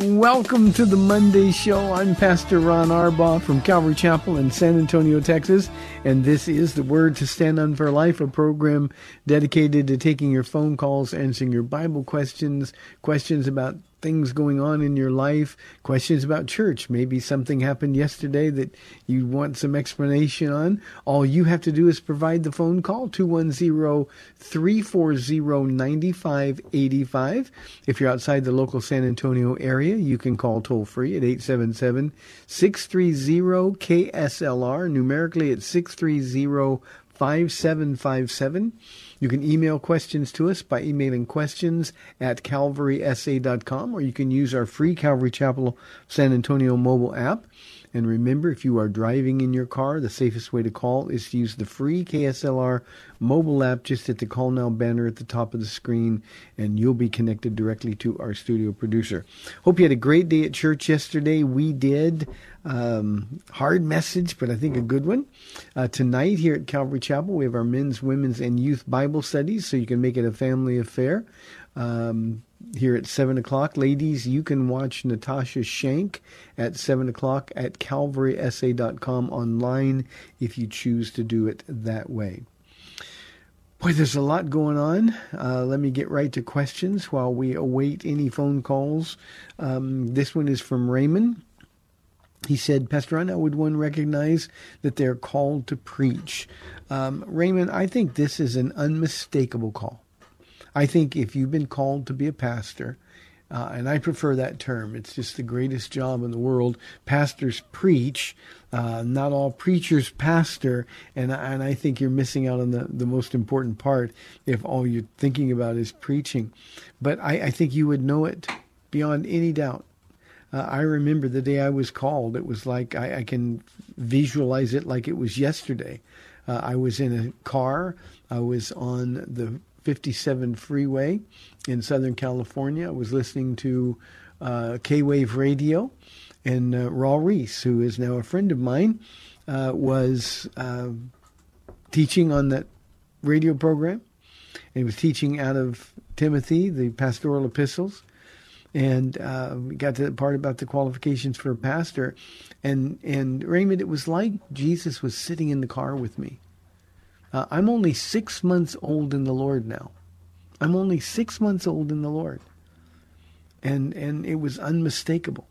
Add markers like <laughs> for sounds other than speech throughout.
Welcome to the Monday show. I'm Pastor Ron Arbaugh from Calvary Chapel in San Antonio, Texas, and this is the Word to Stand on for Life, a program dedicated to taking your phone calls, answering your Bible questions, questions about things going on in your life, questions about church. Maybe something happened yesterday that you want some explanation on. All you have to do is provide the phone call 210-340-9585. If you're outside the local San Antonio area, you can call toll free at 877-630-KSLR. Numerically it's 630-5757. You can email questions to us by emailing questions at calvarysa.com, or you can use our free Calvary Chapel San Antonio mobile app. And remember, if you are driving in your car, the safest way to call is to use the free KSLR mobile app just at the Call Now banner at the top of the screen, and you'll be connected directly to our studio producer. Hope you had a great day at church yesterday. We did. Um, hard message, but I think a good one. Uh, tonight here at Calvary Chapel, we have our men's, women's, and youth Bible studies, so you can make it a family affair. Um, here at 7 o'clock. Ladies, you can watch Natasha Shank at 7 o'clock at calvarysa.com online if you choose to do it that way. Boy, there's a lot going on. Uh, let me get right to questions while we await any phone calls. Um, this one is from Raymond. He said, Pastor how would one recognize that they're called to preach? Um, Raymond, I think this is an unmistakable call. I think if you've been called to be a pastor, uh, and I prefer that term, it's just the greatest job in the world. Pastors preach, uh, not all preachers pastor, and and I think you're missing out on the, the most important part if all you're thinking about is preaching. But I, I think you would know it beyond any doubt. Uh, I remember the day I was called. It was like I, I can visualize it like it was yesterday. Uh, I was in a car. I was on the 57 freeway in Southern California. I was listening to uh, K Wave Radio, and uh, Raul Ries, who is now a friend of mine, uh, was uh, teaching on that radio program. And he was teaching out of Timothy, the pastoral epistles. And uh, we got to the part about the qualifications for a pastor. And, and Raymond, it was like Jesus was sitting in the car with me. Uh, I'm only six months old in the Lord now. I'm only six months old in the Lord. And and it was unmistakable.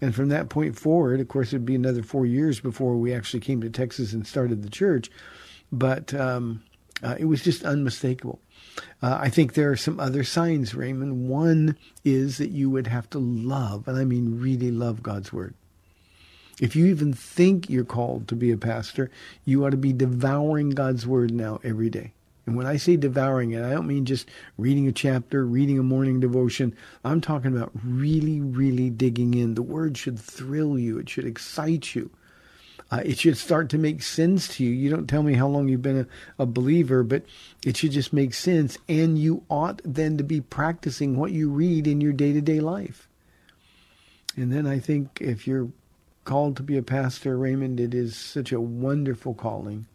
And from that point forward, of course, it'd be another four years before we actually came to Texas and started the church. But um, uh, it was just unmistakable. Uh, I think there are some other signs, Raymond. One is that you would have to love, and I mean really love God's Word. If you even think you're called to be a pastor, you ought to be devouring God's Word now every day. And when I say devouring it, I don't mean just reading a chapter, reading a morning devotion. I'm talking about really, really digging in. The Word should thrill you, it should excite you. Uh, it should start to make sense to you. You don't tell me how long you've been a, a believer, but it should just make sense. And you ought then to be practicing what you read in your day to day life. And then I think if you're called to be a pastor, Raymond, it is such a wonderful calling.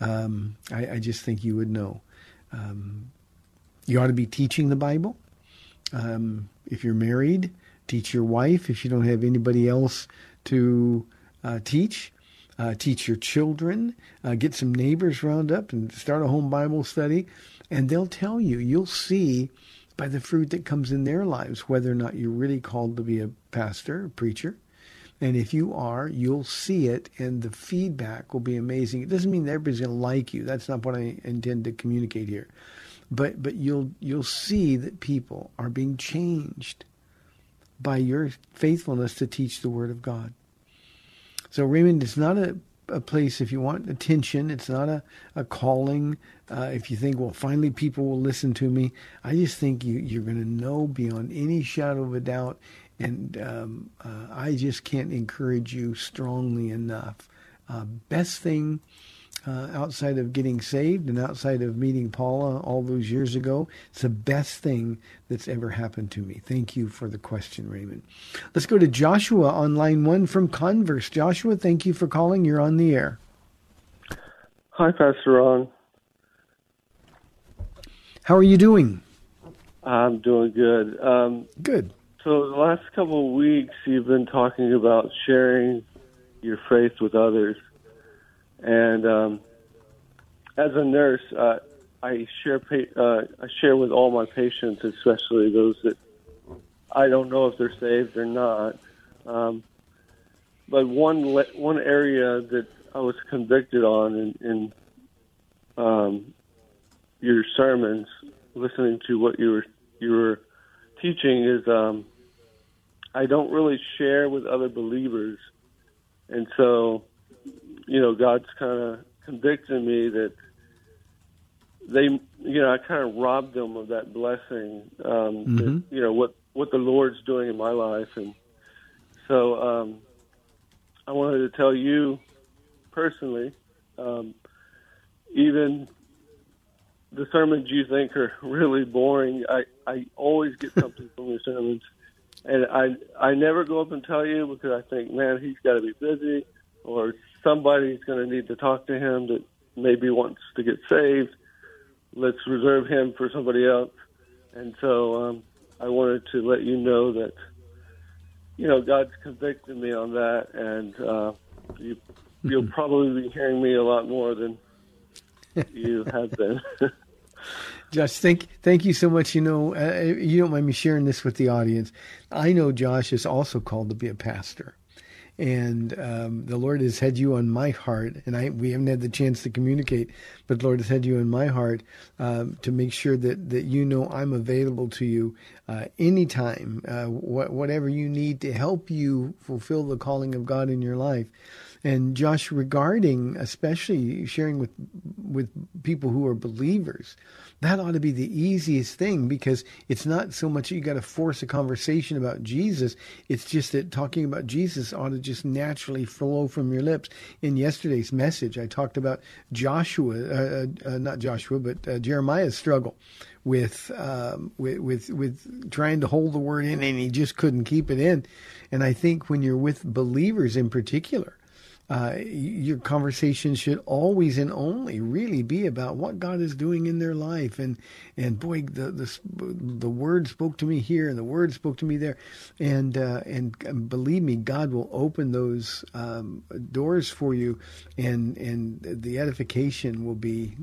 Um, I, I, just think you would know. Um, you ought to be teaching the Bible. Um, if you're married, teach your wife. If you don't have anybody else to uh, teach, uh, teach your children. Uh, get some neighbors round up and start a home Bible study, and they'll tell you. You'll see by the fruit that comes in their lives whether or not you're really called to be a pastor, a preacher. And if you are, you'll see it, and the feedback will be amazing. It doesn't mean that everybody's going to like you. That's not what I intend to communicate here. But but you'll you'll see that people are being changed by your faithfulness to teach the Word of God. So Raymond, it's not a, a place if you want attention. It's not a, a calling. Uh, if you think, well, finally people will listen to me, I just think you, you're going to know beyond any shadow of a doubt and um, uh, I just can't encourage you strongly enough. Uh, best thing uh, outside of getting saved and outside of meeting Paula all those years ago, it's the best thing that's ever happened to me. Thank you for the question, Raymond. Let's go to Joshua on line one from Converse. Joshua, thank you for calling. You're on the air. Hi, Pastor Ron. How are you doing? I'm doing good. Um, Good. so the last couple of weeks, you've been talking about sharing your faith with others, and um, as a nurse, uh, I share pa- uh, I share with all my patients, especially those that I don't know if they're saved or not. Um, but one le- one area that I was convicted on in, in um, your sermons, listening to what you were you were teaching, is um, I don't really share with other believers, and so you know God's kind of convicting me that they you know I kind of robbed them of that blessing. Um, that, Mhm. you know what what the Lord's doing in my life, and so um, I wanted to tell you personally, um, even the sermons you think are <laughs> really boring, I, I always get something from your sermons. And I I never go up and tell you because I think, man, he's got to be busy, or somebody's going to need to talk to him that maybe wants to get saved. Let's reserve him for somebody else. And so um, I wanted to let you know that, you know, God's convicted me on that, and uh, you, you'll <laughs> probably be hearing me a lot more than you have been. <laughs> Josh, thank thank you so much. You know, uh, you don't mind me sharing this with the audience. I know Josh is also called to be a pastor, and um, the Lord has had you on my heart. And I we haven't had the chance to communicate, but the Lord has had you in my heart um, to make sure that that you know I'm available to you uh, anytime, uh, wh- whatever you need to help you fulfill the calling of God in your life. And Josh, regarding especially sharing with with people who are believers, that ought to be the easiest thing because it's not so much you got to force a conversation about Jesus. It's just that talking about Jesus ought to just naturally flow from your lips. In yesterday's message, I talked about Joshua, uh, uh, not Joshua, but uh, Jeremiah's struggle with, um, with with with trying to hold the word in, and he just couldn't keep it in. And I think when you're with believers in particular uh, your conversation should always and only really be about what God is doing in their life. And and boy, the the the word spoke to me here, and the word spoke to me there, and uh, and believe me, God will open those um, doors for you, and and the edification will be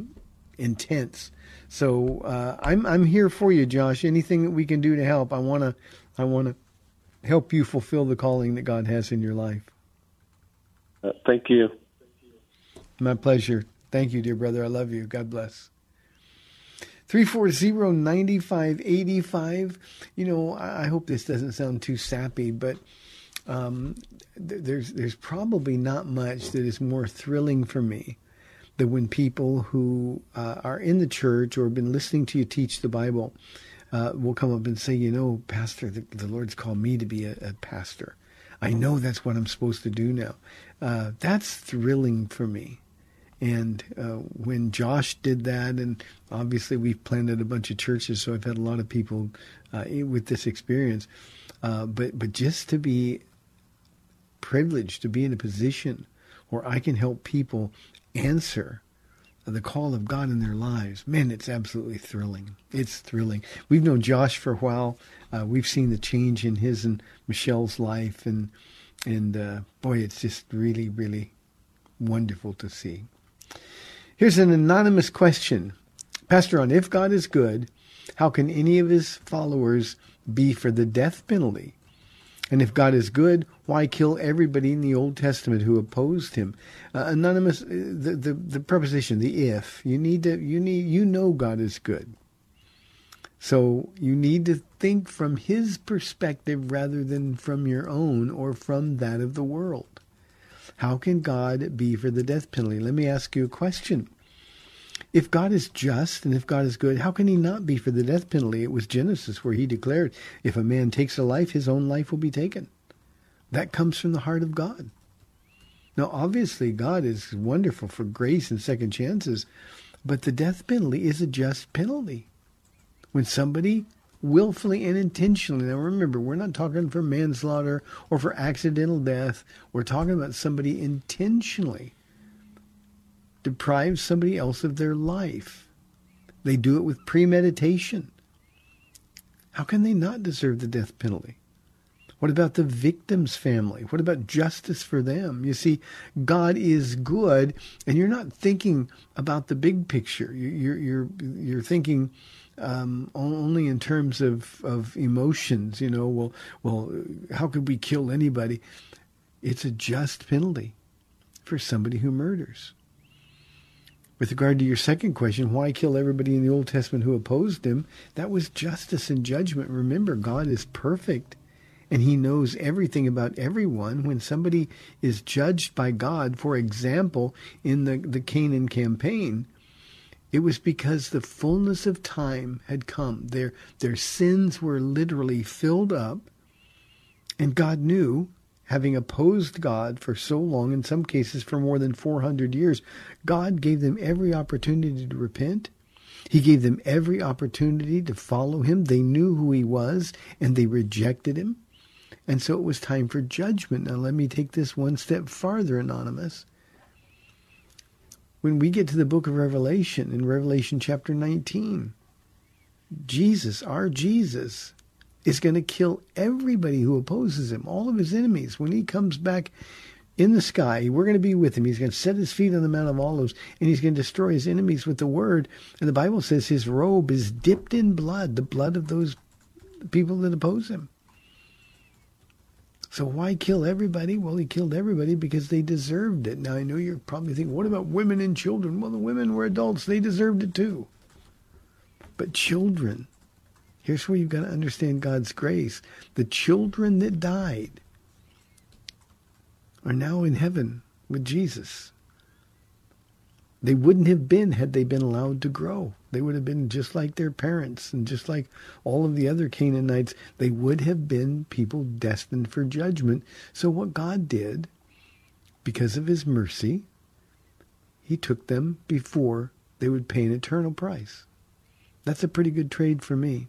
intense. So uh, I'm I'm here for you, Josh. Anything that we can do to help, I wanna I wanna help you fulfill the calling that God has in your life. Uh, thank you. My pleasure. Thank you, dear brother. I love you. God bless. 340-9585. You know, I hope this doesn't sound too sappy, but um, th- there's there's probably not much that is more thrilling for me than when people who uh, are in the church or have been listening to you teach the Bible uh, will come up and say, you know, Pastor, the, the Lord's called me to be a, a pastor. I know that's what I'm supposed to do now. Uh, that's thrilling for me. And uh, when Josh did that, and obviously we've planted a bunch of churches, so I've had a lot of people uh, with this experience. Uh, but but just to be privileged to be in a position where I can help people answer the call of God in their lives, man, it's absolutely thrilling. It's thrilling. We've known Josh for a while. Uh, we've seen the change in his and Michelle's life, and and uh, boy, it's just really, really wonderful to see. Here's an anonymous question, Pastor. On if God is good, how can any of His followers be for the death penalty? And if God is good, why kill everybody in the Old Testament who opposed him? Uh, anonymous, uh, the, the the preposition, the if. You need to, you need, you know God is good. So you need to think from His perspective rather than from your own or from that of the world. How can God be for the death penalty? Let me ask you a question. If God is just and if God is good, how can he not be for the death penalty? It was Genesis where he declared, if a man takes a life, his own life will be taken. That comes from the heart of God. Now, obviously, God is wonderful for grace and second chances, but the death penalty is a just penalty. When somebody willfully and intentionally, now remember, we're not talking for manslaughter or for accidental death, we're talking about somebody intentionally deprives somebody else of their life. They do it with premeditation. How can they not deserve the death penalty? What about the victim's family? What about justice for them? You see, God is good, and you're not thinking about the big picture. You're you're you're thinking um, only in terms of of emotions. You know, well, well, how could we kill anybody? It's a just penalty for somebody who murders. With regard to your second question, why kill everybody in the Old Testament who opposed him? That was justice and judgment. Remember, God is perfect and he knows everything about everyone. When somebody is judged by God, for example, in the, the Canaan campaign, it was because the fullness of time had come. Their, their sins were literally filled up, and God knew having opposed God for so long, in some cases for more than 400 years, God gave them every opportunity to repent. He gave them every opportunity to follow him. They knew who he was and they rejected him. And so it was time for judgment. Now, let me take this one step farther, Anonymous. When we get to the book of Revelation, in Revelation chapter 19, Jesus, our Jesus, is going to kill everybody who opposes him, all of his enemies. When he comes back in the sky, we're going to be with him. He's going to set his feet on the Mount of Olives, and he's going to destroy his enemies with the word. And the Bible says his robe is dipped in blood, the blood of those people that oppose him. So why kill everybody? Well, he killed everybody because they deserved it. Now, I know you're probably thinking, what about women and children? Well, the women were adults. They deserved it too. But children, Here's where you've got to understand God's grace. The children that died are now in heaven with Jesus. They wouldn't have been had they been allowed to grow. They would have been just like their parents and just like all of the other Canaanites. They would have been people destined for judgment. So what God did, because of his mercy, he took them before they would pay an eternal price. That's a pretty good trade for me.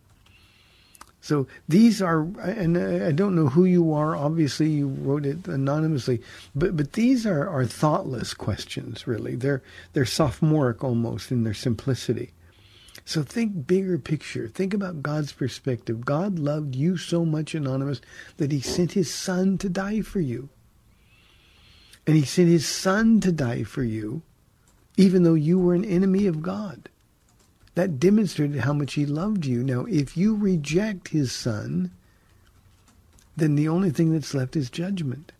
So these are, and I don't know who you are. Obviously, you wrote it anonymously, but but these are, are thoughtless questions. Really, they're they're sophomoric almost in their simplicity. So think bigger picture. Think about God's perspective. God loved you so much, anonymous, that He sent His Son to die for you, and He sent His Son to die for you, even though you were an enemy of God. That demonstrated how much he loved you. Now, if you reject his son, then the only thing that's left is judgment.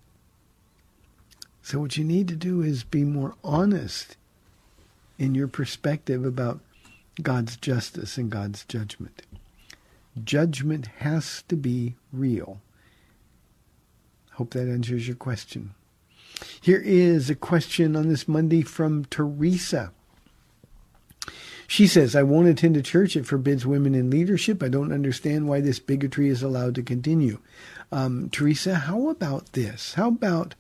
So what you need to do is be more honest in your perspective about God's justice and God's judgment. Judgment has to be real. Hope that answers your question. Here is a question on this Monday from Teresa. She says, I won't attend a church. It forbids women in leadership. I don't understand why this bigotry is allowed to continue. Um, Teresa, how about this? How about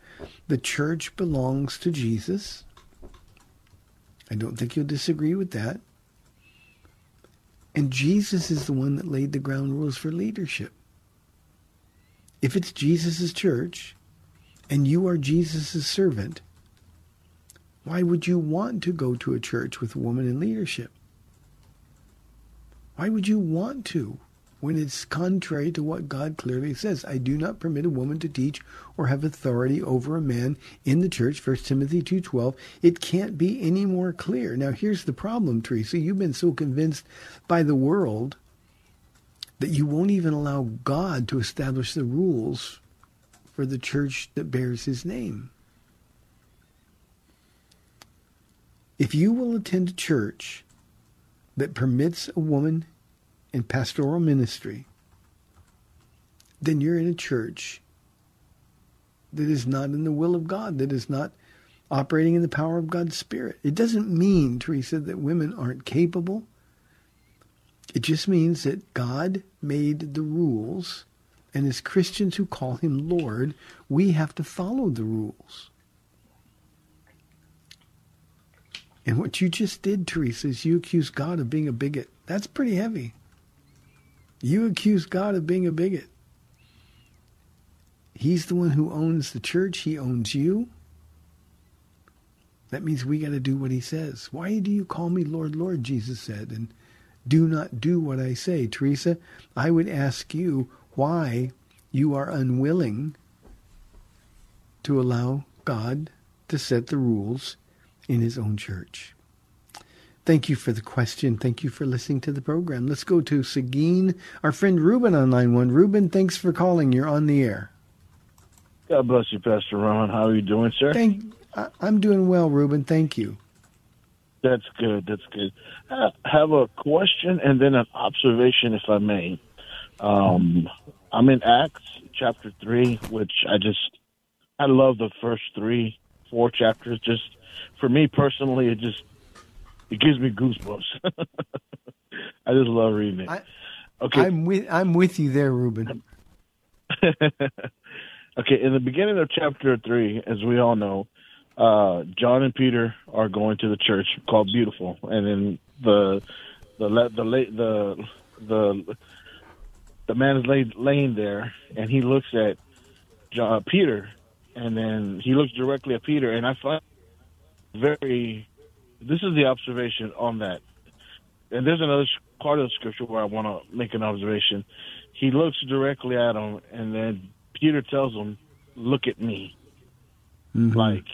the church belongs to Jesus? I don't think you'll disagree with that. And Jesus is the one that laid the ground rules for leadership. If it's Jesus' church and you are Jesus' servant, why would you want to go to a church with a woman in leadership? Why would you want to when it's contrary to what God clearly says? I do not permit a woman to teach or have authority over a man in the church, 1 Timothy 2.12. It can't be any more clear. Now here's the problem, Teresa. You've been so convinced by the world that you won't even allow God to establish the rules for the church that bears his name. If you will attend a church that permits a woman in pastoral ministry, then you're in a church that is not in the will of God, that is not operating in the power of God's Spirit. It doesn't mean, Teresa, that women aren't capable. It just means that God made the rules, and as Christians who call him Lord, we have to follow the rules. And what you just did, Teresa, is you accused God of being a bigot. That's pretty heavy. You accuse God of being a bigot. He's the one who owns the church. He owns you. That means we got to do what he says. Why do you call me Lord, Lord? Jesus said, and do not do what I say. Teresa, I would ask you why you are unwilling to allow God to set the rules in his own church. Thank you for the question. Thank you for listening to the program. Let's go to Seguin, our friend Ruben on line one. Ruben, thanks for calling. You're on the air. God bless you, Pastor Ron. How are you doing, sir? Thank, I, I'm doing well, Ruben. Thank you. That's good. That's good. I have a question and then an observation, if I may. Um, I'm in Acts chapter three, which I just I love the first three, four chapters. Just for me personally, it just it gives me goosebumps. <laughs> I just love reading it. I, okay, I'm with I'm with you there, Ruben. <laughs> okay. In the beginning of chapter three, as we all know, uh, John and Peter are going to the church called Beautiful, and then the the the the the the, the man is laid, laying there, and he looks at John, Peter, and then he looks directly at Peter, and I find very. This is the observation on that, and there's another part of the scripture where I want to make an observation. He looks directly at him, and then Peter tells him, "Look at me." Mhm. Like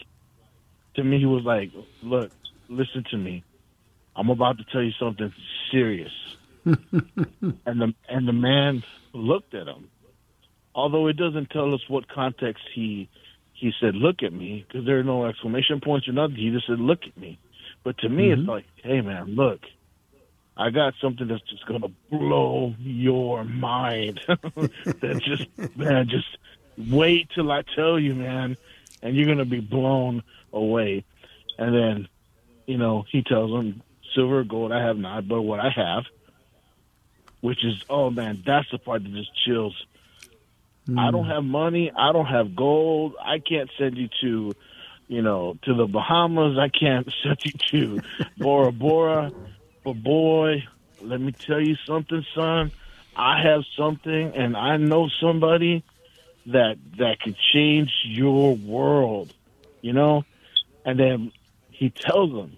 to me, he was like, "Look, listen to me. I'm about to tell you something serious." <laughs> and the and the man looked at him, although it doesn't tell us what context he he said, "Look at me," because there are no exclamation points or nothing. He just said, "Look at me." But to me, it's mm-hmm. like, "Hey, man, look." I got something that's just gonna blow your mind. <laughs> that just man, just wait till I tell you, man, and you're gonna be blown away. And then, you know, he tells him, "Silver, or gold, I have not, but what I have." Which is, oh man, that's the part that just chills. I don't mm. have money. I don't have gold. I can't send you to, you know, to the Bahamas. I can't <laughs> send you to Bora Bora. But boy, let me tell you something, son. I have something, and I know somebody that that could change your world. You know, and then he tells them,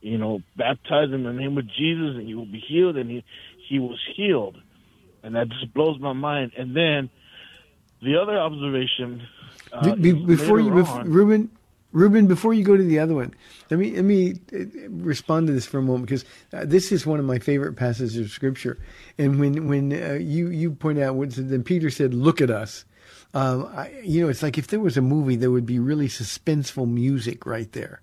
you know, baptize in the name of Jesus, and you will be healed. And he he was healed, and that just blows my mind. And then the other observation. Uh, Be- before you, on- Ruben, Ruben, before you go to the other one, let me let me uh, respond to this for a moment because uh, this is one of my favorite passages of scripture. And when when uh, you you point out what then Peter said, "Look at us." Um, I, you know, it's like if there was a movie, there would be really suspenseful music right there,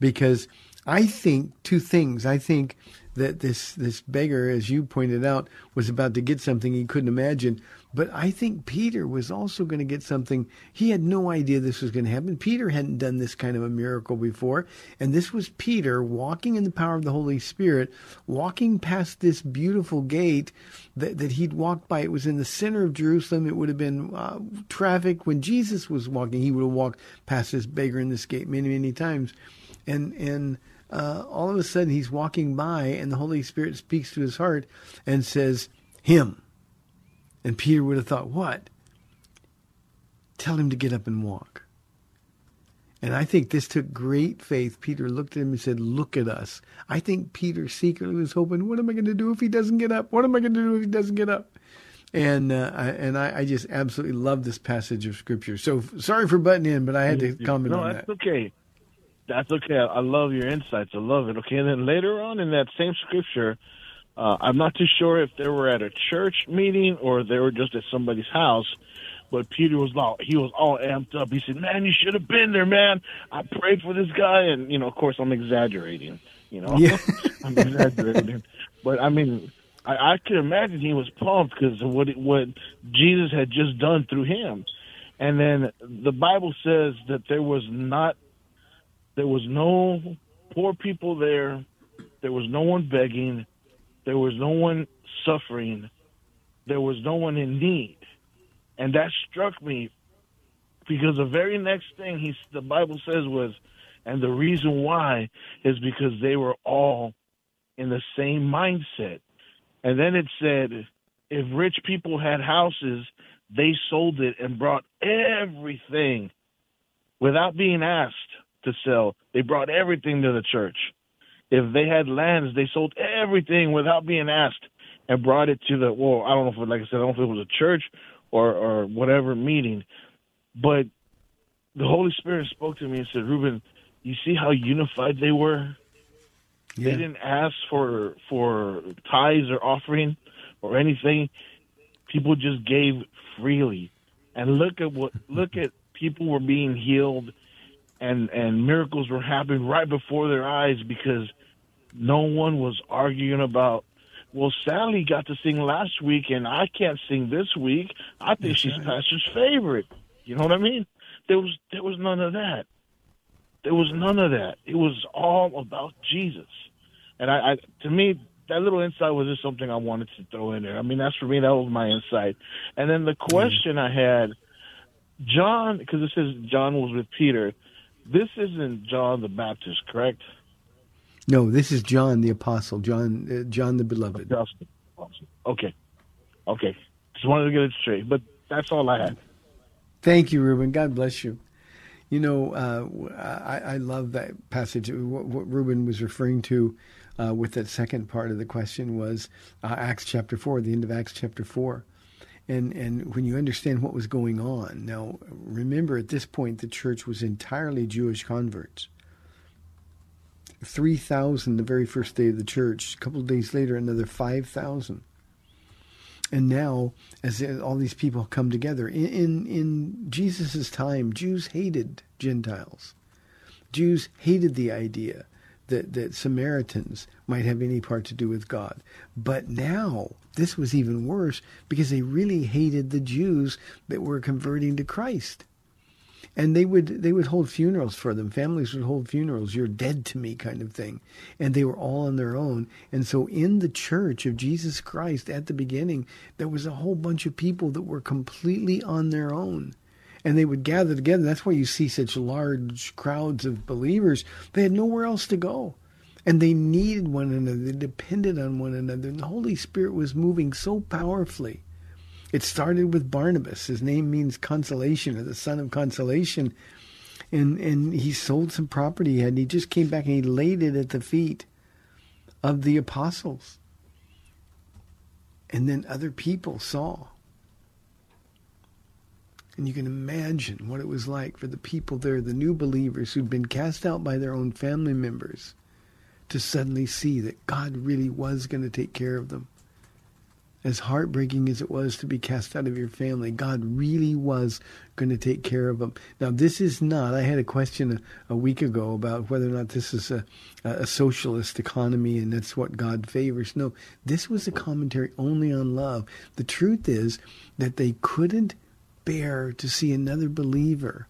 because I think two things. I think that this this beggar, as you pointed out, was about to get something he couldn't imagine. But I think Peter was also going to get something. He had no idea this was going to happen. Peter hadn't done this kind of a miracle before. And this was Peter walking in the power of the Holy Spirit, walking past this beautiful gate that, that he'd walked by. It was in the center of Jerusalem. It would have been uh, traffic. When Jesus was walking, he would have walked past this beggar in this gate many, many times. And, and, uh, all of a sudden he's walking by and the Holy Spirit speaks to his heart and says, Him. And Peter would have thought, What? Tell him to get up and walk. And I think this took great faith. Peter looked at him and said, Look at us. I think Peter secretly was hoping, What am I going to do if he doesn't get up? What am I going to do if he doesn't get up? And uh, I, and I, I just absolutely love this passage of scripture. So sorry for butting in, but I had to comment no, on that's okay. That's okay. I love your insights. I love it. Okay, and then later on in that same scripture, uh, I'm not too sure if they were at a church meeting or they were just at somebody's house, But Peter was all he was all amped up. He said, "Man, you should have been there, man. I prayed for this guy." And you know, of course, I'm exaggerating. You know, Yeah. <laughs> I'm exaggerating. But I mean, I, I could imagine he was pumped because of what it, what Jesus had just done through him. And then the Bible says that there was not, there was no poor people there. There was no one begging. There was no one suffering. There was no one in need. And that struck me because the very next thing he, the Bible says was, and the reason why is because they were all in the same mindset. And then it said, if rich people had houses, they sold it and brought everything without being asked to sell. They brought everything to the church. If they had lands, they sold everything without being asked and brought it to the, well, I don't know if, like I said, I don't know if it was a church or, or whatever meeting, but the Holy Spirit spoke to me and said, Ruben, you see how unified they were? They didn't ask for for tithes or offering or anything. People just gave freely. And look at what look at people were being healed and and miracles were happening right before their eyes because no one was arguing about well Sally got to sing last week and I can't sing this week. I think she's pastor's favorite. You know what I mean? There was there was none of that. There was none of that. It was all about Jesus. And I, I to me, that little insight was just something I wanted to throw in there. I mean, that's for me, that was my insight. And then the mm. question I had, John, because it says John was with Peter. This isn't John the Baptist, correct? No, this is John the Apostle, John, uh, John the Beloved. Okay. Okay. Just wanted to get it straight. But that's all I had. Thank you, Ruben. God bless you. You know, uh, I, I love that passage. What, what Ruben was referring to uh, with that second part of the question was uh, Acts chapter 4, the end of Acts chapter 4. And, and when you understand what was going on, now remember at this point the church was entirely Jewish converts. 3,000 the very first day of the church. A couple of days later, another 5,000. And now, as all these people come together, in, in, in Jesus' time, Jews hated Gentiles. Jews hated the idea that, that Samaritans might have any part to do with God. But now, this was even worse because they really hated the Jews that were converting to Christ and they would they would hold funerals for them. Families would hold funerals. You're dead to me, kind of thing. And they were all on their own. And so, in the church of Jesus Christ at the beginning, there was a whole bunch of people that were completely on their own. And they would gather together. That's why you see such large crowds of believers. They had nowhere else to go. And they needed one another. They depended on one another. And the Holy Spirit was moving so powerfully. It started with Barnabas. His name means consolation or the son of consolation. And and he sold some property and he just came back and he laid it at the feet of the apostles. And then other people saw. And you can imagine what it was like for the people there, the new believers who'd been cast out by their own family members, to suddenly see that God really was going to take care of them as heartbreaking as it was to be cast out of your family, God really was going to take care of them. Now, this is not, I had a question a, a week ago about whether or not this is a, a socialist economy and that's what God favors. No, this was a commentary only on love. The truth is that they couldn't bear to see another believer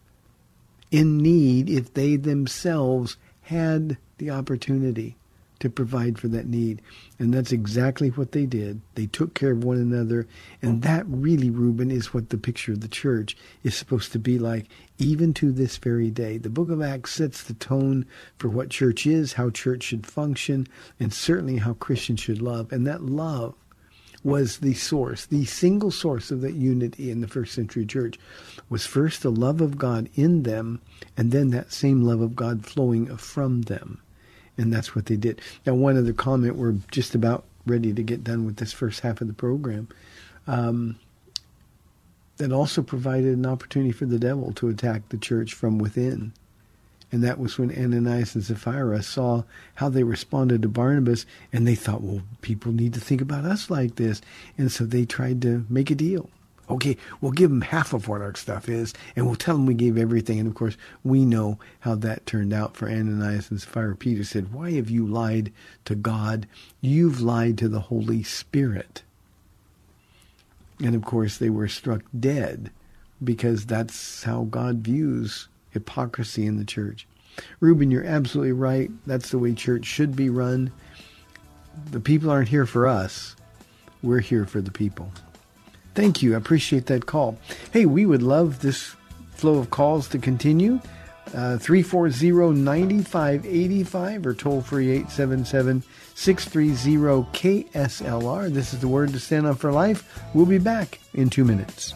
in need if they themselves had the opportunity to provide for that need. And that's exactly what they did. They took care of one another. And that really, Ruben, is what the picture of the church is supposed to be like, even to this very day. The book of Acts sets the tone for what church is, how church should function, and certainly how Christians should love. And that love was the source, the single source of that unity in the first century church was first the love of God in them, and then that same love of God flowing from them. And that's what they did. Now, one other comment. We're just about ready to get done with this first half of the program. Um, that also provided an opportunity for the devil to attack the church from within. And that was when Ananias and Sapphira saw how they responded to Barnabas, and they thought, well, people need to think about us like this. And so they tried to make a deal Okay, we'll give them half of what our stuff is, and we'll tell them we gave everything. And of course, we know how that turned out for Ananias and Sapphira. Peter said, Why have you lied to God? You've lied to the Holy Spirit. And of course, they were struck dead because that's how God views hypocrisy in the church. Ruben, you're absolutely right. That's the way church should be run. The people aren't here for us. We're here for the people. Thank you. I appreciate that call. Hey, we would love this flow of calls to continue. Uh, 340-9585 or toll free 877-630-KSLR. This is the word to stand on for life. We'll be back in two minutes.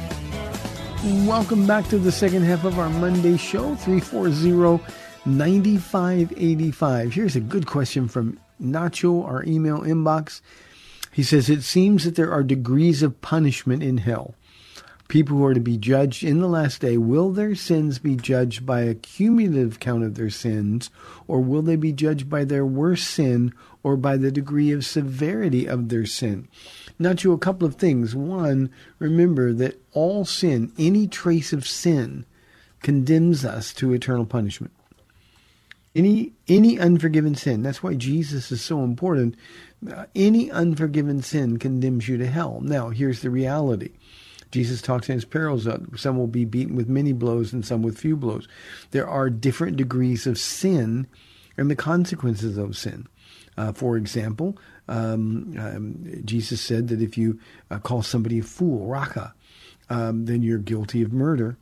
Welcome back to the second half of our Monday show, 340-9585. Here's a good question from Nacho, our email inbox. He says, It seems that there are degrees of punishment in hell. People who are to be judged in the last day, will their sins be judged by a cumulative count of their sins, or will they be judged by their worst sin or by the degree of severity of their sin? Nacho, a couple of things. One, remember that all sin, any trace of sin, condemns us to eternal punishment. Any any unforgiven sin. That's why Jesus is so important. Uh, any unforgiven sin condemns you to hell. Now, here's the reality. Jesus talks in his parables that some will be beaten with many blows and some with few blows. There are different degrees of sin and the consequences of sin. Uh, for example, um, um, Jesus said that if you uh, call somebody a fool, raka, um, then you're guilty of murder.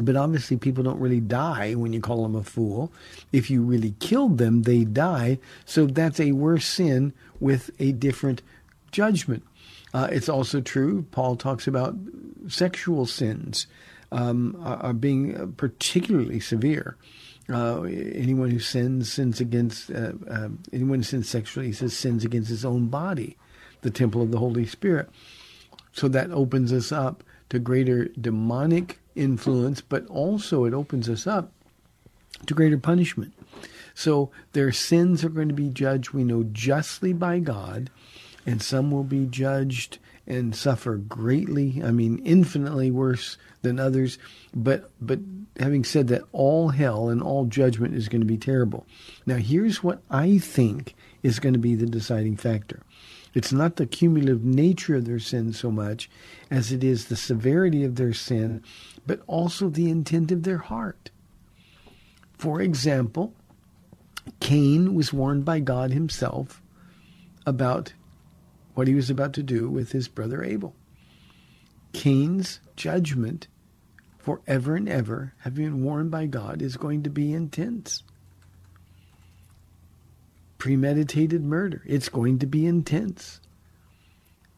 But obviously, people don't really die when you call them a fool. If you really killed them, they die. So that's a worse sin with a different judgment. Uh, it's also true, Paul talks about sexual sins um, are, are, being particularly severe. Uh, anyone who sins sins against uh, uh, anyone who sins sexually he says sins against his own body, the temple of the Holy Spirit. So that opens us up to greater demonic influence, but also it opens us up to greater punishment. So their sins are going to be judged, we know, justly by God, and some will be judged and suffer greatly, I mean, infinitely worse than others. But but having said that, all hell and all judgment is going to be terrible. Now, here's what I think is going to be the deciding factor. It's not the cumulative nature of their sin so much as it is the severity of their sin, but also the intent of their heart. For example, Cain was warned by God himself about what he was about to do with his brother Abel. Cain's judgment forever and ever, having been warned by God, is going to be intense. Premeditated murder, it's going to be intense.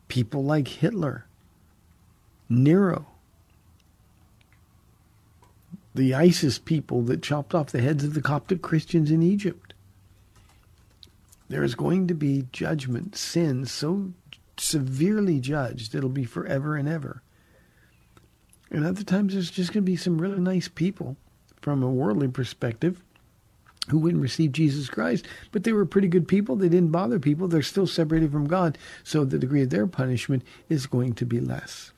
People like Hitler, Nero, the ISIS people that chopped off the heads of the Coptic Christians in Egypt. There is going to be judgment, sin so severely judged, it'll be forever and ever. And other times there's just going to be some really nice people from a worldly perspective who wouldn't receive Jesus Christ, but they were pretty good people. They didn't bother people. They're still separated from God, so the degree of their punishment is going to be less.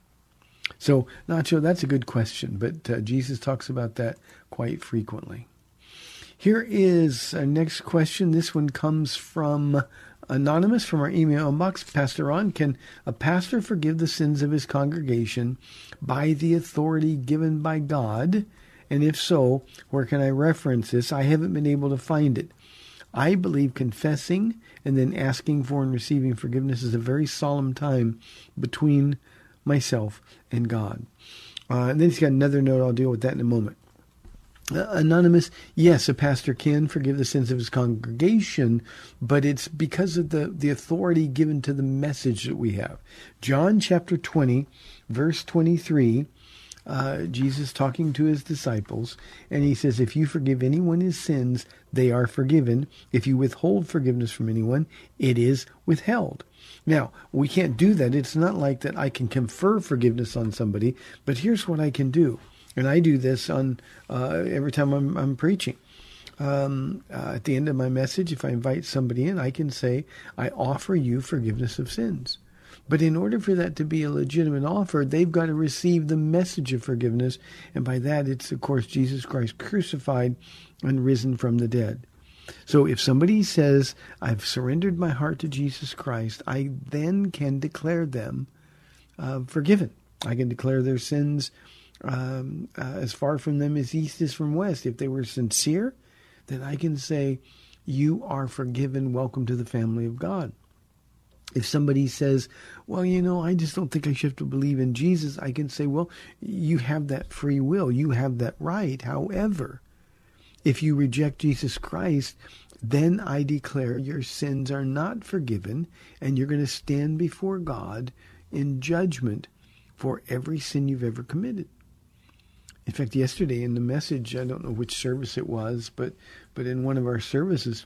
So, Nacho, that's a good question, but uh, Jesus talks about that quite frequently. Here is our next question. This one comes from Anonymous from our email inbox. Pastor Ron, can a pastor forgive the sins of his congregation by the authority given by God? And if so, where can I reference this? I haven't been able to find it. I believe confessing and then asking for and receiving forgiveness is a very solemn time between myself and God. Uh, and then he's got another note. I'll deal with that in a moment. Uh, Anonymous, yes, a pastor can forgive the sins of his congregation, but it's because of the, the authority given to the message that we have. John chapter 20, verse 23, uh, Jesus talking to his disciples, and he says, If you forgive anyone his sins, they are forgiven. If you withhold forgiveness from anyone, it is withheld. Now, we can't do that. It's not like that I can confer forgiveness on somebody, but here's what I can do and I do this on uh, every time I'm, I'm preaching. Um, uh, at the end of my message, if I invite somebody in, I can say, I offer you forgiveness of sins. But in order for that to be a legitimate offer, they've got to receive the message of forgiveness. And by that, it's, of course, Jesus Christ crucified and risen from the dead. So if somebody says, I've surrendered my heart to Jesus Christ, I then can declare them uh, forgiven. I can declare their sins um, uh, as far from them as east is from west. If they were sincere, then I can say, You are forgiven. Welcome to the family of God. If somebody says, Well, you know, I just don't think I should have to believe in Jesus, I can say, Well, you have that free will. You have that right. However, if you reject Jesus Christ, then I declare your sins are not forgiven, and you're going to stand before God in judgment for every sin you've ever committed. In fact, yesterday in the message, I don't know which service it was, but but in one of our services,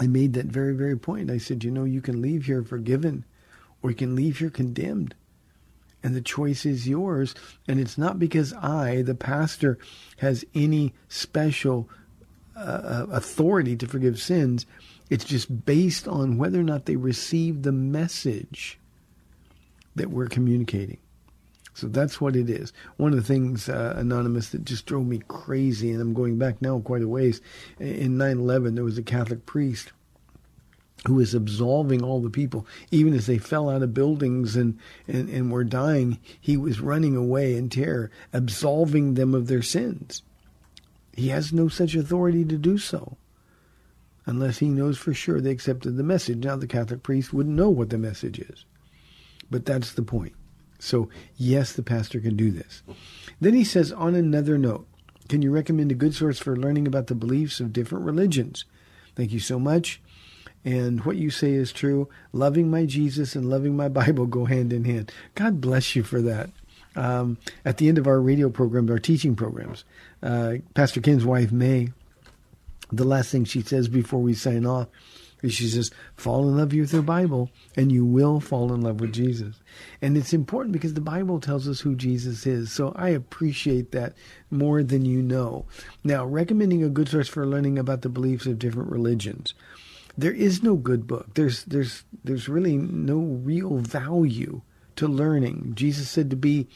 I made that very very point. I said, you know, you can leave here forgiven, or you can leave here condemned, and the choice is yours. And it's not because I, the pastor, has any special uh, uh authority to forgive sins. It's just based on whether or not they receive the message that we're communicating. So that's what it is. One of the things, uh, Anonymous, that just drove me crazy, and I'm going back now quite a ways, in 9 11, there was a Catholic priest who was absolving all the people, even as they fell out of buildings and, and, and were dying. He was running away in terror, absolving them of their sins. He has no such authority to do so unless he knows for sure they accepted the message. Now, the Catholic priest wouldn't know what the message is. But that's the point. So, yes, the pastor can do this. Then he says, on another note, can you recommend a good source for learning about the beliefs of different religions? Thank you so much. And what you say is true. Loving my Jesus and loving my Bible go hand in hand. God bless you for that. Um, at the end of our radio programs, our teaching programs, uh, Pastor Ken's wife, May, the last thing she says before we sign off she says, fall in love with your Bible and you will fall in love with Jesus. And it's important because the Bible tells us who Jesus is. So I appreciate that more than you know. Now, recommending a good source for learning about the beliefs of different religions. There is no good book. There's there's there's really no real value to learning. Jesus said to be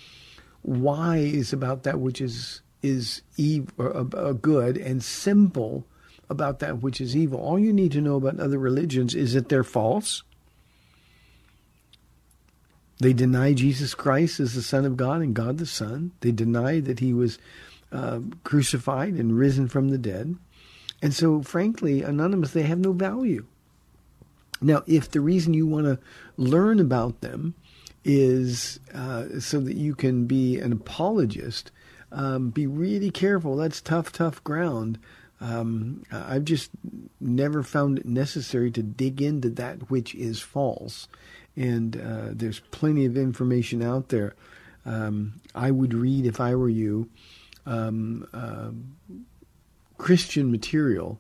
wise about that which is is evil, or, uh, good and simple about that which is evil. All you need to know about other religions is that they're false. They deny Jesus Christ as the Son of God and God the Son. They deny that he was uh, crucified and risen from the dead. And so, frankly, Anonymous, they have no value. Now, if the reason you want to learn about them is uh, so that you can be an apologist, um, be really careful. That's tough, tough ground um, I've just never found it necessary to dig into that which is false. And uh, there's plenty of information out there. Um, I would read, if I were you, um, uh, Christian material.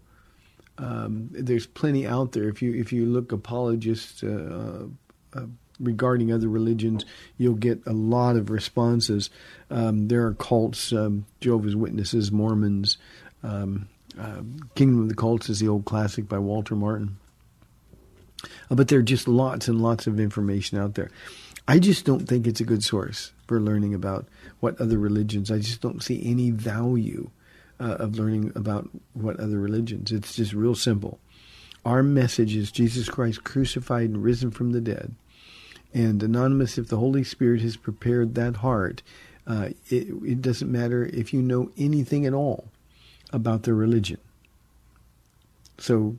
Um, there's plenty out there. If you if you look apologists uh, uh, regarding other religions, you'll get a lot of responses. Um, there are cults, um, Jehovah's Witnesses, Mormons, um, uh, Kingdom of the Cults is the old classic by Walter Martin. Uh, but there are just lots and lots of information out there. I just don't think it's a good source for learning about what other religions. I just don't see any value uh, of learning about what other religions. It's just real simple. Our message is Jesus Christ crucified and risen from the dead. And anonymous, if the Holy Spirit has prepared that heart, uh, it, it doesn't matter if you know anything at all about their religion. So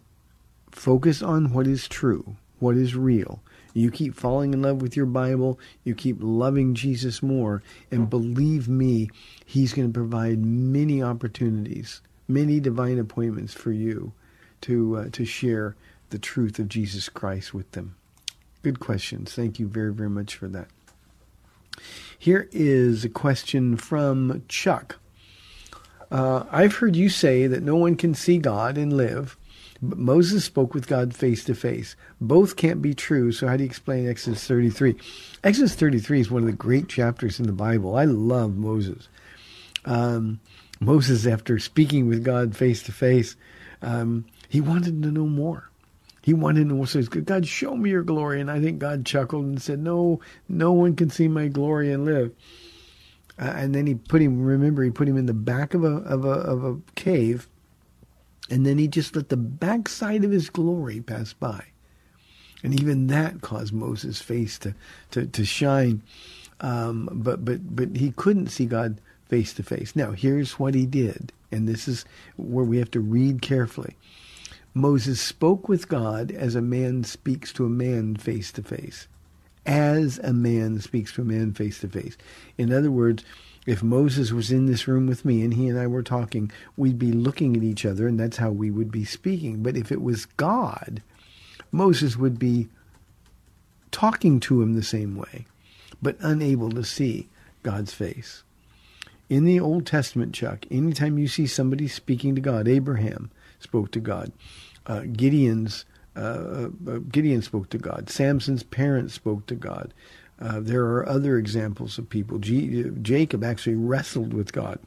focus on what is true, what is real. You keep falling in love with your Bible, you keep loving Jesus more, and believe me, He's going to provide many opportunities, many divine appointments for you to uh, to share the truth of Jesus Christ with them. Good questions. Thank you very, very much for that. Here is a question from Chuck. Uh, I've heard you say that no one can see God and live, but Moses spoke with God face to face. Both can't be true, so how do you explain Exodus 33? Exodus 33 is one of the great chapters in the Bible. I love Moses. Um, Moses, after speaking with God face to face, um, he wanted to know more. He wanted to so God, show me your glory. And I think God chuckled and said, no, no one can see my glory and live. Uh, and then he put him, remember, he put him in the back of a, of a, of a cave. And then he just let the backside of his glory pass by. And even that caused Moses' face to, to, to shine. Um, but, but, but he couldn't see God face to face. Now, here's what he did. And this is where we have to read carefully. Moses spoke with God as a man speaks to a man face to face. As a man speaks to a man face to face. In other words, if Moses was in this room with me and he and I were talking, we'd be looking at each other and that's how we would be speaking. But if it was God, Moses would be talking to him the same way, but unable to see God's face. In the Old Testament, Chuck, anytime you see somebody speaking to God, Abraham spoke to God, uh, Gideon's uh, uh, Gideon spoke to God, Samson's parents spoke to God. Uh, there are other examples of people. G- Jacob actually wrestled with God,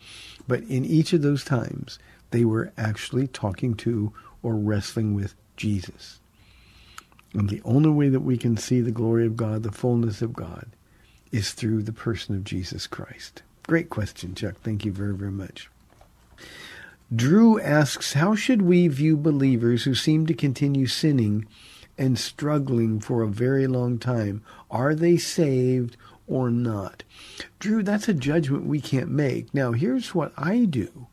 but in each of those times, they were actually talking to or wrestling with Jesus. And the only way that we can see the glory of God, the fullness of God, is through the person of Jesus Christ. Great question, Chuck. Thank you very, very much. Drew asks, how should we view believers who seem to continue sinning and struggling for a very long time? Are they saved or not? Drew, that's a judgment we can't make. Now, here's what I do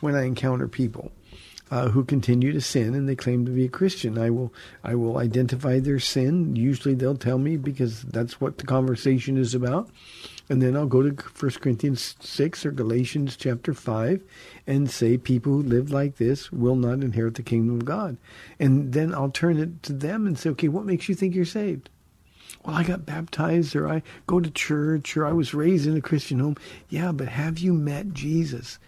when I encounter people uh, who continue to sin and they claim to be a Christian. I will I will identify their sin. Usually they'll tell me because that's what the conversation is about. And then I'll go to 1 Corinthians 6 or Galatians chapter 5 and say people who live like this will not inherit the kingdom of God. And then I'll turn it to them and say, okay, what makes you think you're saved? Well, I got baptized or I go to church or I was raised in a Christian home. Yeah, but have you met Jesus?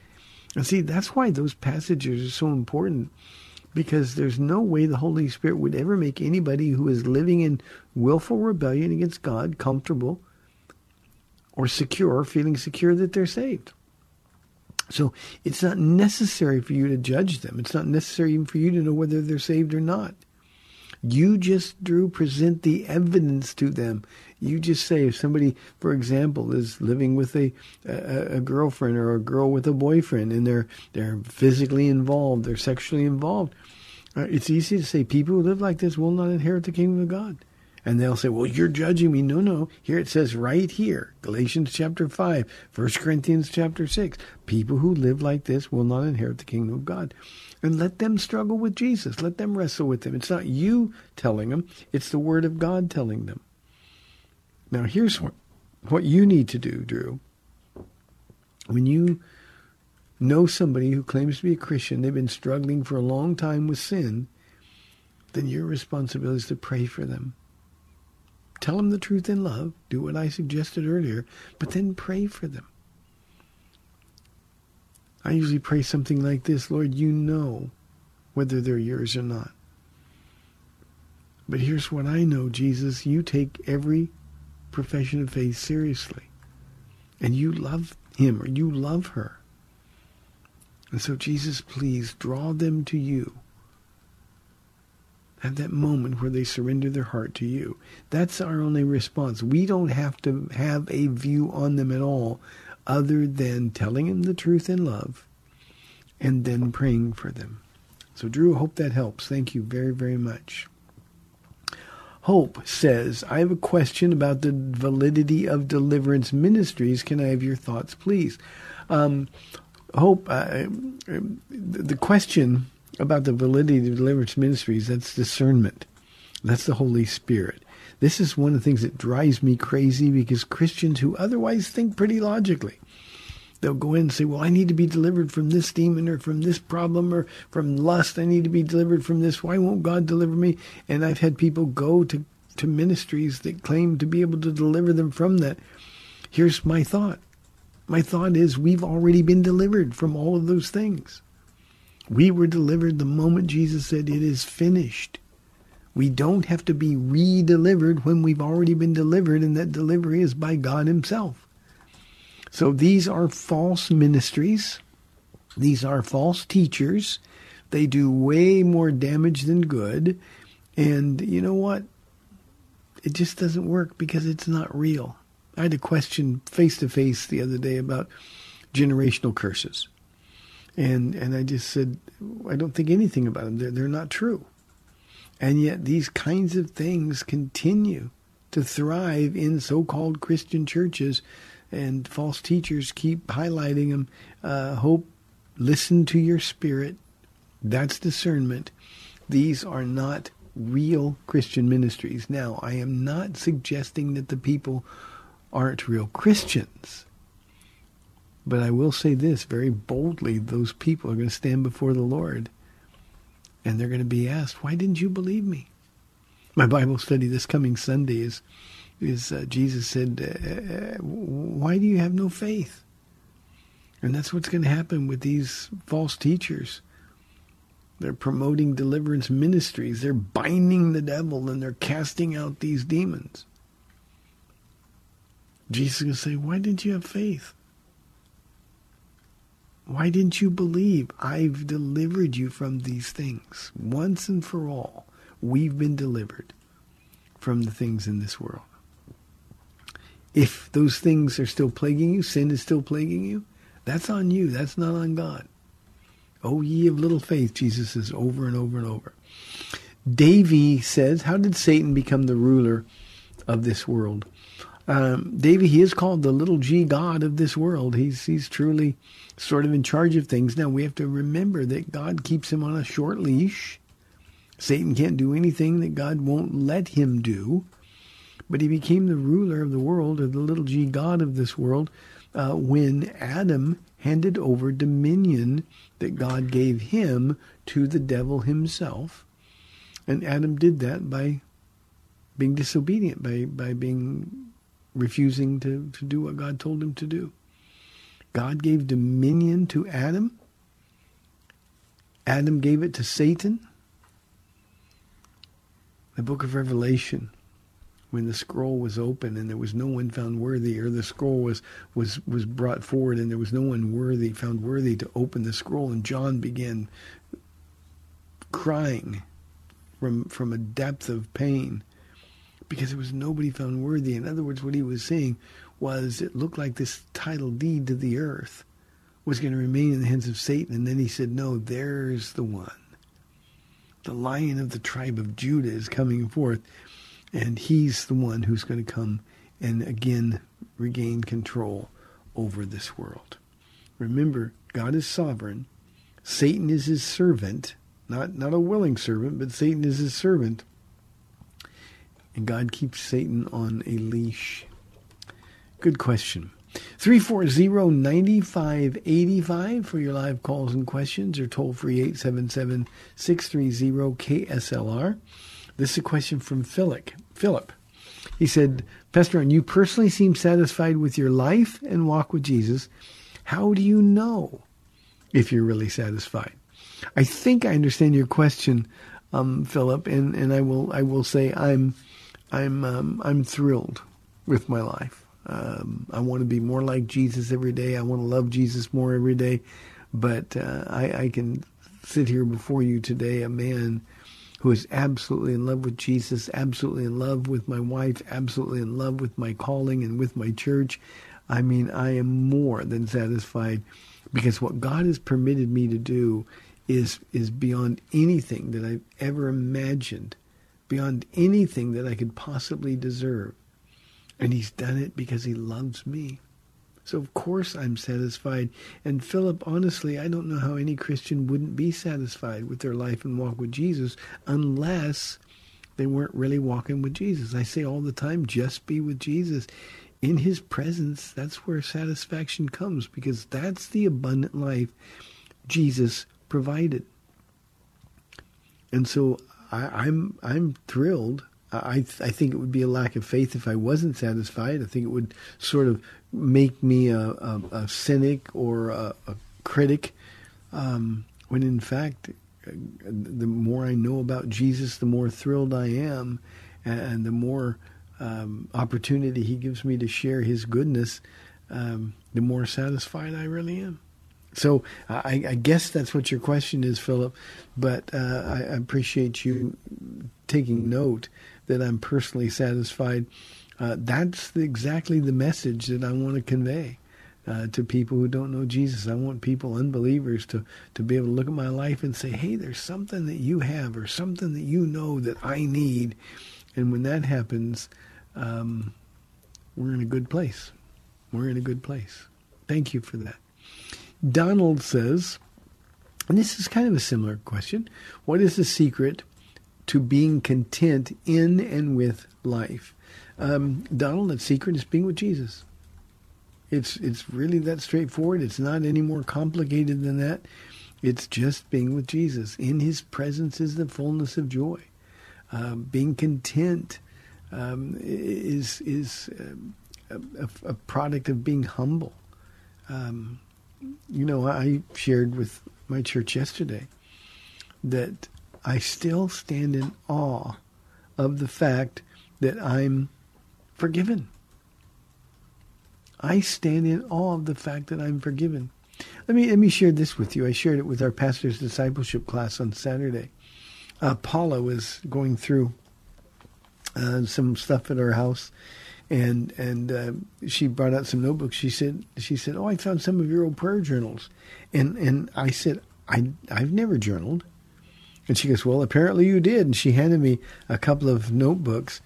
And see, that's why those passages are so important because there's no way the Holy Spirit would ever make anybody who is living in willful rebellion against God comfortable or secure, feeling secure that they're saved. So it's not necessary for you to judge them. It's not necessary even for you to know whether they're saved or not. You just, Drew, present the evidence to them. You just say if somebody, for example, is living with a, a, a girlfriend or a girl with a boyfriend and they're they're physically involved, they're sexually involved. Uh, it's easy to say people who live like this will not inherit the kingdom of God. And they'll say, well, you're judging me. No, no. Here it says right here, Galatians chapter 5, 1 Corinthians chapter 6. People who live like this will not inherit the kingdom of God. And let them struggle with Jesus. Let them wrestle with him. It's not you telling them. It's the word of God telling them. Now, here's what, what you need to do, Drew. When you know somebody who claims to be a Christian, they've been struggling for a long time with sin, then your responsibility is to pray for them. Tell them the truth in love. Do what I suggested earlier, but then pray for them. I usually pray something like this Lord, you know whether they're yours or not. But here's what I know, Jesus. You take every profession of faith seriously. And you love him or you love her. And so, Jesus, please draw them to you. Have that moment where they surrender their heart to you. That's our only response. We don't have to have a view on them at all other than telling them the truth in love and then praying for them. So, Drew, hope that helps. Thank you very, very much. Hope says, I have a question about the validity of deliverance ministries. Can I have your thoughts, please? Um, Hope, uh, the question about the validity of deliverance ministries, that's discernment. That's the Holy Spirit. This is one of the things that drives me crazy because Christians who otherwise think pretty logically, they'll go in and say, well, I need to be delivered from this demon or from this problem or from lust. I need to be delivered from this. Why won't God deliver me? And I've had people go to, to ministries that claim to be able to deliver them from that. Here's my thought. My thought is we've already been delivered from all of those things. We were delivered the moment Jesus said, it is finished. We don't have to be re-delivered when we've already been delivered, and that delivery is by God himself. So these are false ministries. These are false teachers. They do way more damage than good. And you know what? It just doesn't work because it's not real. I had a question face to face the other day about generational curses. And and I just said I don't think anything about them. They're they're not true. And yet these kinds of things continue to thrive in so-called Christian churches and false teachers keep highlighting them. Uh, hope, listen to your spirit. That's discernment. These are not real Christian ministries. Now, I am not suggesting that the people aren't real Christians. But I will say this very boldly those people are going to stand before the Lord and they're going to be asked, Why didn't you believe me? My Bible study this coming Sunday is is uh, Jesus said, uh, uh, "Why do you have no faith?" And that's what's going to happen with these false teachers. They're promoting deliverance ministries. They're binding the devil and they're casting out these demons. Jesus is going to say, Why didn't you have faith? Why didn't you believe? I've delivered you from these things. Once and for all, we've been delivered from the things in this world. If those things are still plaguing you, sin is still plaguing you, that's on you. That's not on God. Oh, ye of little faith, Jesus says over and over and over. Davy says, How did Satan become the ruler of this world? Um, Davy, he is called the little g God of this world. He's, he's truly sort of in charge of things. Now, we have to remember that God keeps him on a short leash. Satan can't do anything that God won't let him do but he became the ruler of the world, or the little g God of this world, uh, when Adam handed over dominion that God gave him to the devil himself. And Adam did that by being disobedient, by, by being refusing to, to do what God told him to do. God gave dominion to Adam. Adam gave it to Satan. The book of Revelation when the scroll was open and there was no one found worthy, or the scroll was, was, was brought forward and there was no one worthy, found worthy to open the scroll, and John began crying from, from a depth of pain because there was nobody found worthy. In other words, what he was saying was it looked like this title deed to the earth was going to remain in the hands of Satan. And then he said, no, there's the one. The lion of the tribe of Judah is coming forth and he's the one who's going to come and again regain control over this world. Remember, God is sovereign. Satan is his servant, not, not a willing servant, but Satan is his servant. And God keeps Satan on a leash. Good question. 340-9585 for your live calls and questions or toll free 877-630-KSLR. This is a question from Philip. Philip. He said, Pastor, you personally seem satisfied with your life and walk with Jesus. How do you know if you're really satisfied? I think I understand your question, um, Philip, and, and I will I will say I'm I'm um, I'm thrilled with my life. Um, I want to be more like Jesus every day. I want to love Jesus more every day. But uh, I, I can sit here before you today, a man who is absolutely in love with Jesus, absolutely in love with my wife, absolutely in love with my calling and with my church. I mean, I am more than satisfied because what God has permitted me to do is is beyond anything that I've ever imagined, beyond anything that I could possibly deserve. And he's done it because he loves me. So of course I'm satisfied. And Philip, honestly, I don't know how any Christian wouldn't be satisfied with their life and walk with Jesus unless they weren't really walking with Jesus. I say all the time, just be with Jesus. In his presence, that's where satisfaction comes because that's the abundant life Jesus provided. And so I, am I'm, I'm thrilled. I I think it would be a lack of faith if I wasn't satisfied. I think it would sort of make me a, a, a cynic or a, a critic, um, when in fact, the more I know about Jesus, the more thrilled I am, and the more um, opportunity He gives me to share His goodness, um, the more satisfied I really am. So I, I, guess that's what your question is, Philip. But uh, I appreciate you taking note that I'm personally satisfied. Uh, that's the, exactly the message that I want to convey. Uh, to people who don't know Jesus. I want people, unbelievers, to, to be able to look at my life and say, hey, there's something that you have or something that you know that I need. And when that happens, um, we're in a good place. We're in a good place. Thank you for that. Donald says, and this is kind of a similar question What is the secret to being content in and with life? Um, Donald, the secret is being with Jesus. It's it's really that straightforward. It's not any more complicated than that. It's just being with Jesus. In His presence is the fullness of joy. Uh, being content um, is is um, a, a, product of being humble. Um, you know, I shared with my church yesterday that I still stand in awe of the fact that I'm forgiven. I stand in awe of the fact that I'm forgiven. Let me let me share this with you. I shared it with our pastor's discipleship class on Saturday. Uh, Paula was going through uh, some stuff at our house, and and uh, she brought out some notebooks. She said she said, "Oh, I found some of your old prayer journals," and and I said, "I I've never journaled," and she goes, "Well, apparently you did." And she handed me a couple of notebooks,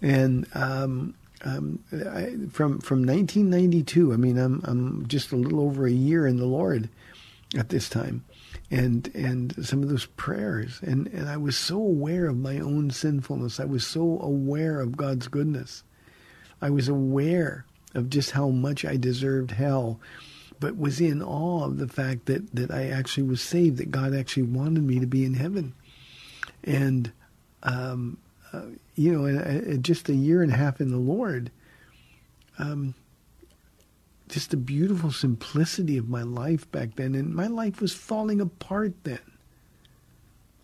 and um, um, I, from from 1992. I mean, I'm I'm just a little over a year in the Lord at this time, and and some of those prayers, and and I was so aware of my own sinfulness. I was so aware of God's goodness. I was aware of just how much I deserved hell, but was in awe of the fact that that I actually was saved. That God actually wanted me to be in heaven, and. Um, uh, you know, in just a year and a half in the Lord, um, just the beautiful simplicity of my life back then. And my life was falling apart then.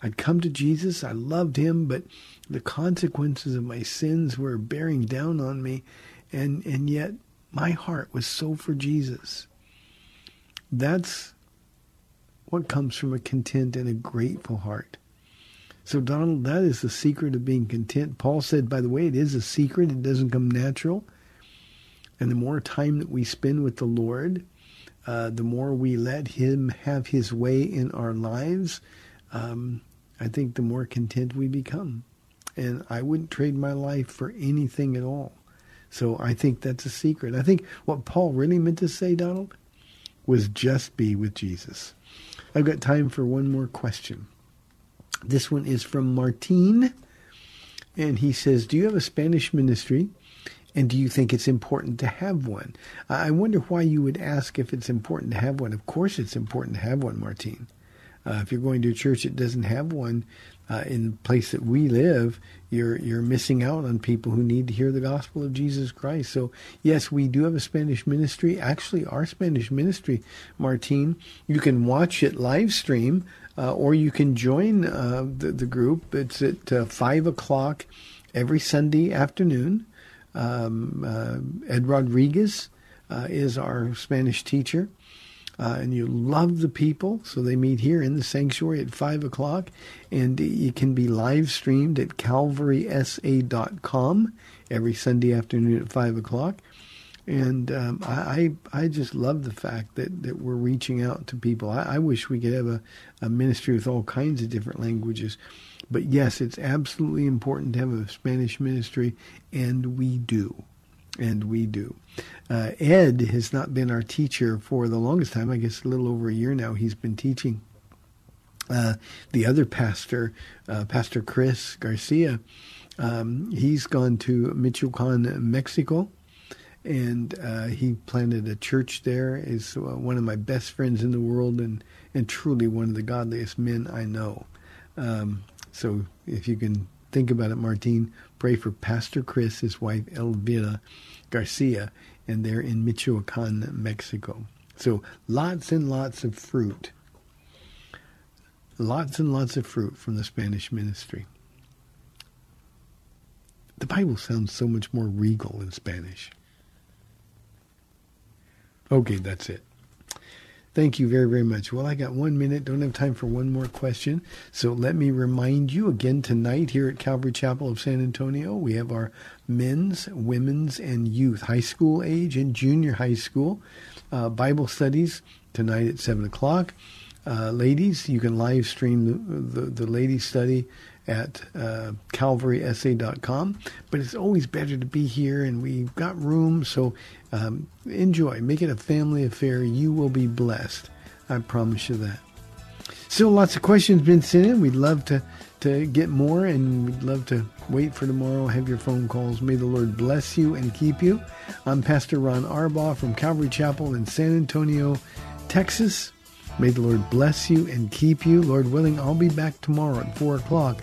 I'd come to Jesus, I loved him, but the consequences of my sins were bearing down on me. And, and yet my heart was so for Jesus. That's what comes from a content and a grateful heart. So, Donald, that is the secret of being content. Paul said, by the way, it is a secret. It doesn't come natural. And the more time that we spend with the Lord, uh, the more we let Him have His way in our lives, um, I think the more content we become. And I wouldn't trade my life for anything at all. So I think that's a secret. I think what Paul really meant to say, Donald, was just be with Jesus. I've got time for one more question. This one is from Martin, and he says, Do you have a Spanish ministry? And do you think it's important to have one? I wonder why you would ask if it's important to have one. Of course, it's important to have one, Martin. Uh, if you're going to a church that doesn't have one uh, in the place that we live, you're you're missing out on people who need to hear the gospel of Jesus Christ. So yes, we do have a Spanish ministry. Actually, our Spanish ministry, Martin, you can watch it live stream uh, or you can join uh, the, the, group. It's at uh, 5 o'clock every Sunday afternoon. Um, uh, Ed Rodriguez is our Spanish teacher. Uh, and you love the people, so they meet here in the sanctuary at 5 o'clock. And it can be live streamed at calvarysa.com every Sunday afternoon at 5 o'clock. And um, I, I just love the fact that, that we're reaching out to people. I, I wish we could have a, a ministry with all kinds of different languages. But yes, it's absolutely important to have a Spanish ministry, and we do. And we do. Uh, Ed has not been our teacher for the longest time. I guess a little over a year now he's been teaching. Uh, the other pastor, uh, Pastor Chris Garcia, um, he's gone to Michoacan, Mexico, and uh, he planted a church there. Is uh, one of my best friends in the world, and and truly one of the godliest men I know. Um, so if you can think about it, Martine, pray for Pastor Chris, his wife Elvira Garcia, and they're in Michoacan, Mexico. So lots and lots of fruit. Lots and lots of fruit from the Spanish ministry. The Bible sounds so much more regal in Spanish. Okay, that's it. Thank you very, very much. Well, I got one minute. Don't have time for one more question. So let me remind you again tonight here at Calvary Chapel of San Antonio, we have our men's, women's, and youth, high school age and junior high school uh, Bible studies tonight at 7 o'clock. Uh, ladies, you can live stream the, the, the ladies' study at uh, calvarysa.com. But it's always better to be here, and we've got room, so um, enjoy. Make it a family affair. You will be blessed. I promise you that. Still, lots of questions been sent in. We'd love to to get more, and we'd love to wait for tomorrow. Have your phone calls. May the Lord bless you and keep you. I'm Pastor Ron Arbaugh from Calvary Chapel in San Antonio, Texas. May the Lord bless you and keep you. Lord willing, I'll be back tomorrow at 4 o'clock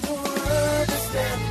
stand